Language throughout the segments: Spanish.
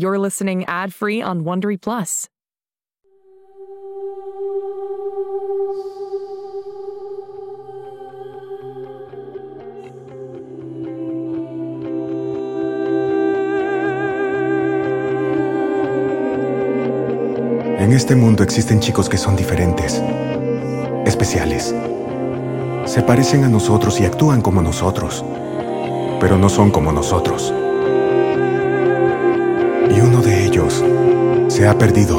You're listening ad free on Wondery Plus. En este mundo existen chicos que son diferentes, especiales. Se parecen a nosotros y actúan como nosotros, pero no son como nosotros. Se ha perdido.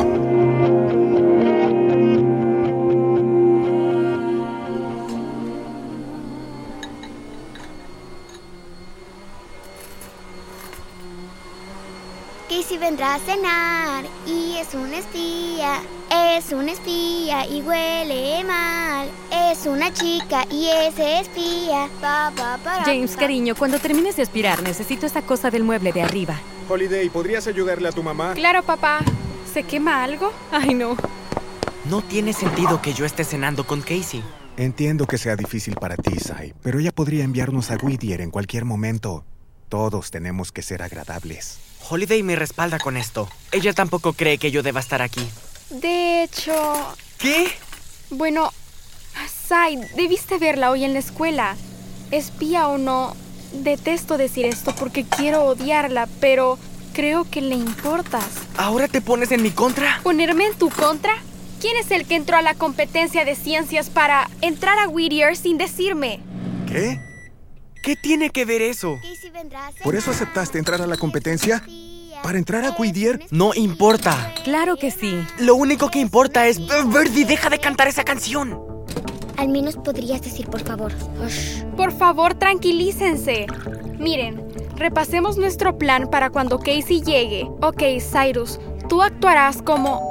Casey vendrá a cenar y es un espía. Es un espía y huele mal. Es una chica y es espía. Pa, pa, James, pa. cariño, cuando termines de aspirar, necesito esta cosa del mueble de arriba. Holiday, ¿podrías ayudarle a tu mamá? Claro, papá. ¿Se quema algo? Ay, no. No tiene sentido que yo esté cenando con Casey. Entiendo que sea difícil para ti, Sai, pero ella podría enviarnos a Whittier en cualquier momento. Todos tenemos que ser agradables. Holiday me respalda con esto. Ella tampoco cree que yo deba estar aquí. De hecho, ¿Qué? bueno, Sai, debiste verla hoy en la escuela. Espía o no, detesto decir esto porque quiero odiarla, pero creo que le importas. ¿Ahora te pones en mi contra? ¿Ponerme en tu contra? ¿Quién es el que entró a la competencia de ciencias para entrar a Whittier sin decirme? ¿Qué? ¿Qué tiene que ver eso? ¿Por eso aceptaste entrar a la competencia? ¿Para entrar a Whittier? No y importa. Claro que sí. Lo único que importa es... Birdie, deja de cantar esa canción. Al menos podrías decir por favor. Ush. Por favor, tranquilícense. Miren, repasemos nuestro plan para cuando Casey llegue. Ok, Cyrus, tú actuarás como...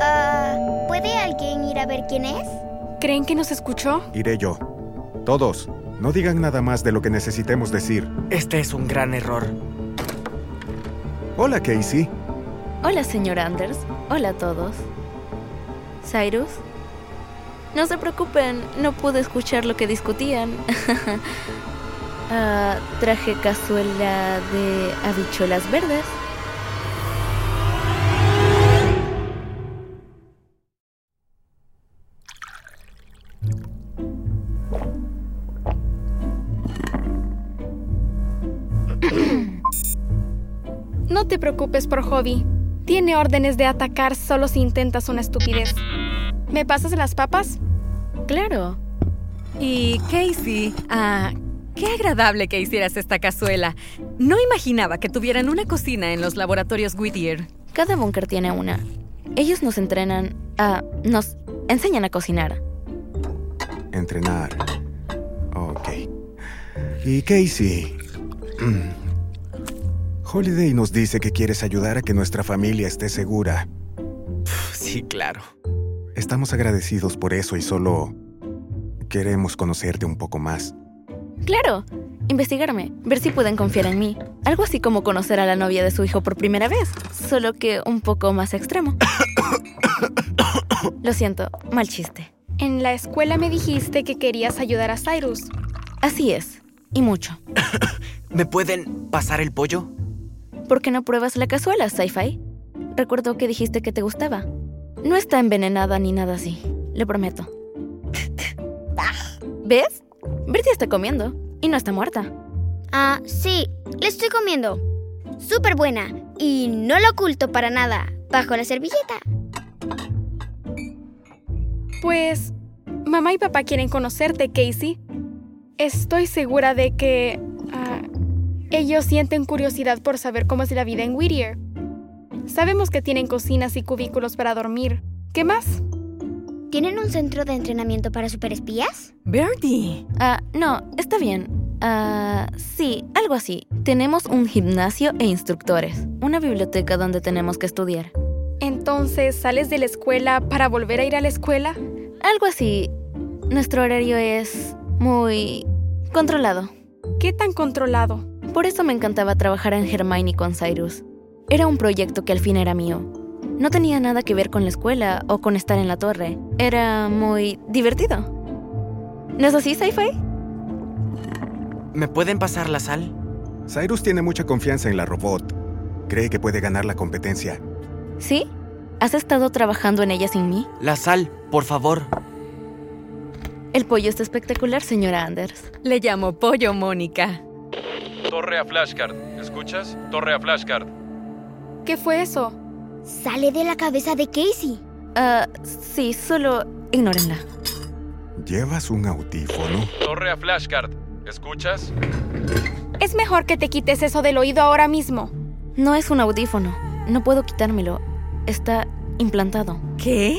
Ah, ¿Puede alguien ir a ver quién es? ¿Creen que nos escuchó? Iré yo. Todos, no digan nada más de lo que necesitemos decir. Este es un gran error. Hola, Casey. Hola, señor Anders. Hola a todos. Cyrus. No se preocupen, no pude escuchar lo que discutían. Ah, traje cazuela de habichuelas verdes. No te preocupes por Hobby. Tiene órdenes de atacar solo si intentas una estupidez. ¿Me pasas las papas? Claro. Y Casey, ah, qué agradable que hicieras esta cazuela. No imaginaba que tuvieran una cocina en los laboratorios Whittier. Cada búnker tiene una. Ellos nos entrenan a... nos enseñan a cocinar. Entrenar. Ok. Y Casey. Holiday nos dice que quieres ayudar a que nuestra familia esté segura. Sí, claro. Estamos agradecidos por eso y solo queremos conocerte un poco más. Claro. Investigarme, ver si pueden confiar en mí. Algo así como conocer a la novia de su hijo por primera vez, solo que un poco más extremo. Lo siento, mal chiste. En la escuela me dijiste que querías ayudar a Cyrus. Así es, y mucho. ¿Me pueden pasar el pollo? ¿Por qué no pruebas la cazuela, Sci-Fi? Recuerdo que dijiste que te gustaba. No está envenenada ni nada así, le prometo. ¿Ves? Bertie está comiendo y no está muerta. Ah, sí, le estoy comiendo. Súper buena. Y no lo oculto para nada. Bajo la servilleta. Pues, mamá y papá quieren conocerte, Casey. Estoy segura de que ah, ellos sienten curiosidad por saber cómo es la vida en Whittier. Sabemos que tienen cocinas y cubículos para dormir. ¿Qué más? ¿Tienen un centro de entrenamiento para superespías? Birdie. Ah, no, está bien. Ah, sí, algo así. Tenemos un gimnasio e instructores. Una biblioteca donde tenemos que estudiar. Entonces, ¿sales de la escuela para volver a ir a la escuela? Algo así. Nuestro horario es muy controlado. ¿Qué tan controlado? Por eso me encantaba trabajar en Hermione con Cyrus. Era un proyecto que al fin era mío. No tenía nada que ver con la escuela o con estar en la torre. Era muy divertido. ¿No es así, Sci-Fi? ¿Me pueden pasar la sal? Cyrus tiene mucha confianza en la robot. Cree que puede ganar la competencia. ¿Sí? ¿Has estado trabajando en ella sin mí? La sal, por favor. El pollo está espectacular, señora Anders. Le llamo pollo Mónica. Torre a flashcard. ¿Escuchas? Torre a flashcard. ¿Qué fue eso? Sale de la cabeza de Casey. Ah, sí, solo ignórenla. ¿Llevas un audífono? Torre a flashcard. ¿Escuchas? Es mejor que te quites eso del oído ahora mismo. No es un audífono. No puedo quitármelo. Está implantado. ¿Qué?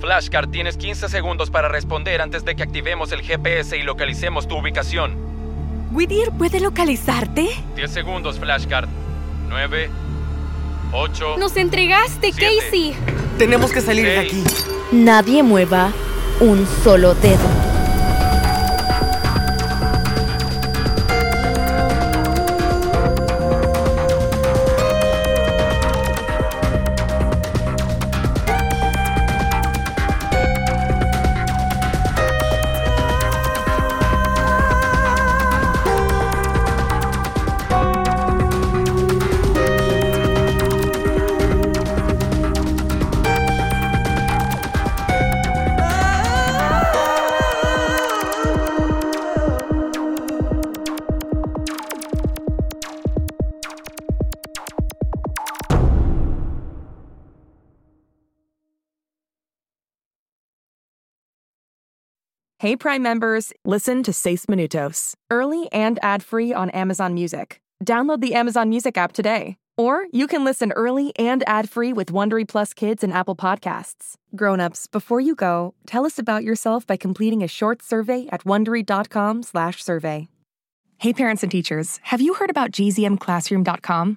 Flashcard, tienes 15 segundos para responder antes de que activemos el GPS y localicemos tu ubicación. ¿Whittier puede localizarte? 10 segundos, Flashcard. 9, 8. ¡Nos entregaste, Siete. Casey! Tenemos que salir de aquí. Nadie mueva un solo dedo. Hey Prime members, listen to Seis Minutos, early and ad-free on Amazon Music. Download the Amazon Music app today. Or you can listen early and ad-free with Wondery Plus Kids and Apple Podcasts. Grown-ups, before you go, tell us about yourself by completing a short survey at wondery.com/survey. Hey parents and teachers, have you heard about gzmclassroom.com?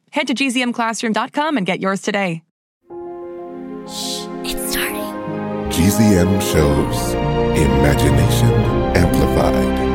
Head to gzmclassroom.com and get yours today. It's starting. GZM shows Imagination Amplified.